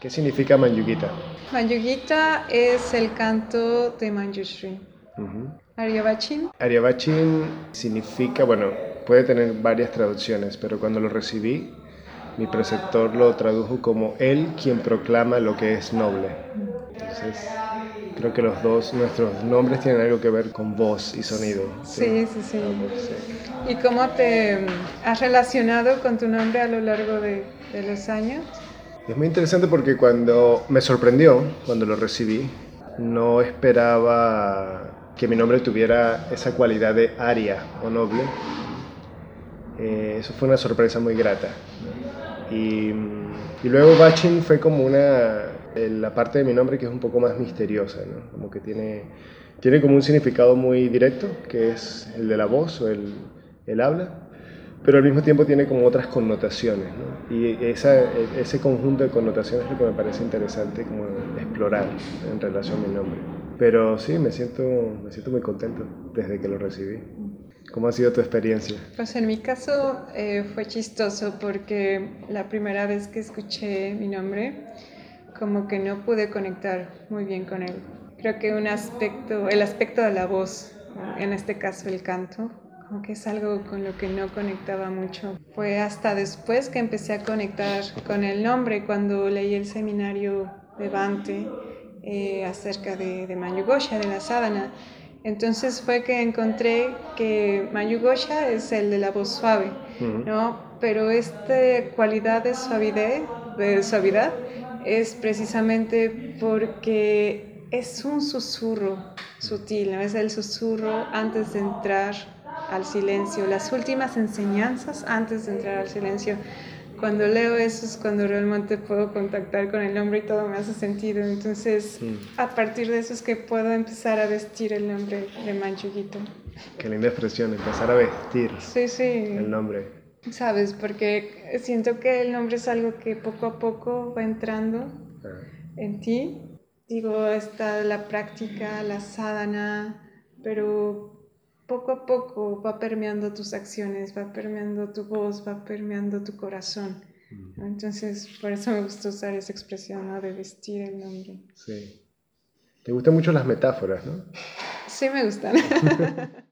¿Qué significa Manyugita? Manyugita es el canto de Manjushri. Uh Aryabhachin significa, bueno, puede tener varias traducciones, pero cuando lo recibí, mi preceptor lo tradujo como Él quien proclama lo que es noble. Entonces, creo que los dos, nuestros nombres tienen algo que ver con voz y sonido. Sí, sí, sí. ¿Y cómo te has relacionado con tu nombre a lo largo de, de los años? Es muy interesante porque cuando me sorprendió, cuando lo recibí, no esperaba que mi nombre tuviera esa cualidad de aria o noble. Eh, eso fue una sorpresa muy grata. Y, luego Bachin fue como una, la parte de mi nombre que es un poco más misteriosa, como que tiene, tiene como un significado muy directo, que es el de la voz o el, el habla, pero al mismo tiempo tiene como otras connotaciones. ¿no? Y esa, ese conjunto de connotaciones es lo que me parece interesante como explorar en relación a mi nombre. Pero sí, me siento, me siento muy contento desde que lo recibí. ¿Cómo ha sido tu experiencia? Pues en mi caso eh, fue chistoso porque la primera vez que escuché mi nombre, como que no pude conectar muy bien con él. Creo que un aspecto, el aspecto de la voz, en este caso el canto, como que es algo con lo que no conectaba mucho. Fue hasta después que empecé a conectar con el nombre, cuando leí el seminario de Bante eh, acerca de, de Mayugosha, de la sábana. Entonces fue que encontré que Mayugosha es el de la voz suave, ¿no? Pero esta cualidad de suavidad, de suavidad es precisamente porque es un susurro sutil, ¿no? Es el susurro antes de entrar al silencio, las últimas enseñanzas antes de entrar al silencio cuando leo eso es cuando realmente puedo contactar con el nombre y todo me hace sentido. Entonces, a partir de eso es que puedo empezar a vestir el nombre de Manchuguito. Qué linda expresión, empezar a vestir sí, sí. el nombre. Sabes, porque siento que el nombre es algo que poco a poco va entrando ah. en ti. Digo, está la práctica, la sadhana, pero poco a poco va permeando tus acciones, va permeando tu voz, va permeando tu corazón. Entonces, por eso me gusta usar esa expresión, De vestir el nombre. Sí. Te gustan mucho las metáforas, ¿no? Sí, me gustan.